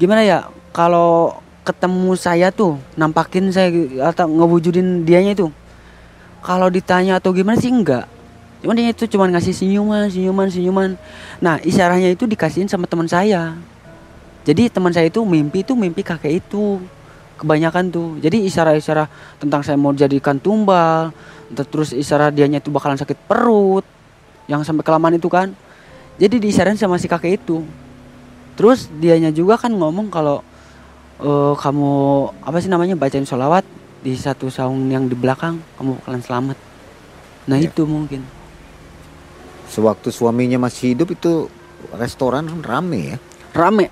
gimana ya kalau ketemu saya tuh nampakin saya atau ngewujudin dianya itu kalau ditanya atau gimana sih enggak cuman dia itu cuman ngasih senyuman senyuman senyuman nah isyaratnya itu dikasihin sama teman saya jadi teman saya itu mimpi itu mimpi kakek itu kebanyakan tuh. Jadi isyarat-isyarat tentang saya mau jadikan tumbal terus isyarat dianya itu bakalan sakit perut yang sampai kelamaan itu kan. Jadi diisyarin sama si kakek itu. Terus dianya juga kan ngomong kalau eh, kamu apa sih namanya bacain sholawat di satu saung yang di belakang kamu bakalan selamat. Nah Ya. itu mungkin. Sewaktu suaminya masih hidup itu restoran rame ya. rame.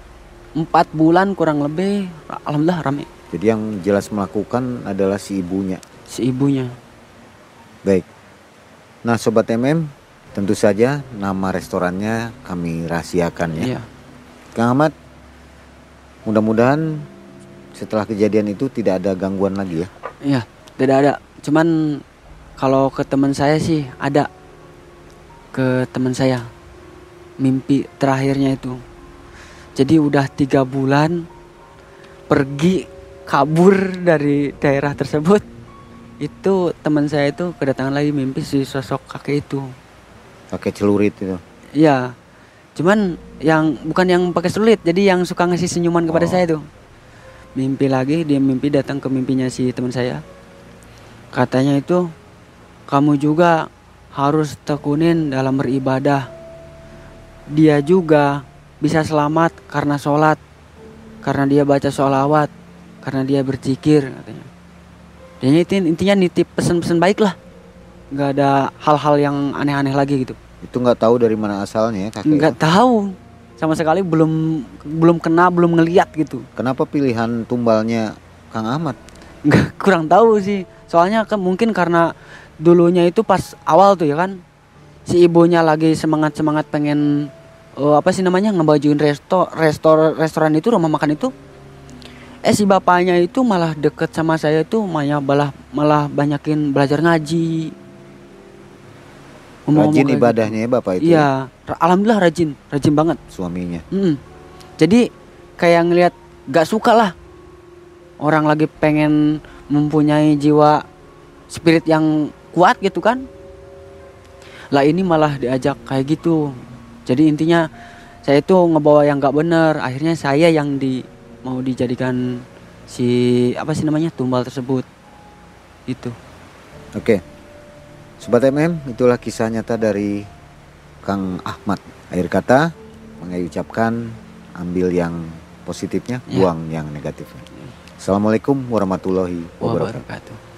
Empat bulan kurang lebih. Alhamdulillah rame Jadi yang jelas melakukan adalah si ibunya. si ibunya Baik. Nah, sobat MM, tentu saja nama restorannya kami rahasiakan ya. iya Kang Ahmad, mudah-mudahan setelah kejadian itu tidak ada gangguan lagi ya. iya tidak ada cuman kalau ke teman saya sih ada ke teman saya mimpi terakhirnya itu jadi udah tiga bulan pergi kabur dari daerah tersebut. Itu teman saya itu kedatangan lagi mimpi si sosok kakek itu. Pakai celurit itu. Iya. Cuman yang bukan yang pakai sulit jadi yang suka ngasih senyuman kepada Oh. saya tuh mimpi lagi dia mimpi datang ke mimpinya si teman saya. Katanya itu kamu juga harus tekunin dalam beribadah. Dia juga bisa selamat karena sholat karena dia baca sholawat karena dia berzikir katanya itu intinya nitip pesan-pesan baik lah nggak ada hal-hal yang aneh-aneh lagi gitu Itu nggak tahu dari mana asalnya ya kakek. nggak itu. tahu sama sekali belum belum kena belum ngeliat gitu Kenapa pilihan tumbalnya Kang Ahmad? nggak kurang tahu sih soalnya kan mungkin karena dulunya itu pas awal tuh ya kan si ibunya lagi semangat semangat pengen eh, apa sih namanya ngebajuin resto restor restoran itu rumah makan itu eh si bapaknya itu malah deket sama saya itu malah malah malah banyakin belajar ngaji Ngomong-ngomong Rajin kayak ibadahnya ya Bapak gitu. itu. iya ra- alhamdulillah rajin rajin banget Suaminya. Mm. Jadi kayak ngelihat gak suka lah orang lagi pengen mempunyai jiwa spirit yang kuat gitu kan. Lah ini malah diajak kayak gitu. Jadi intinya saya itu ngebawa yang gak bener. Akhirnya saya yang di mau dijadikan si apa sih namanya tumbal tersebut. Itu. Oke. Sobat MM, itulah kisah nyata dari Kang Ahmad. Akhir kata, mengucapkan ambil yang positifnya, Ya. buang yang negatifnya. Assalamualaikum warahmatullahi wabarakatuh. Wabarakatuh.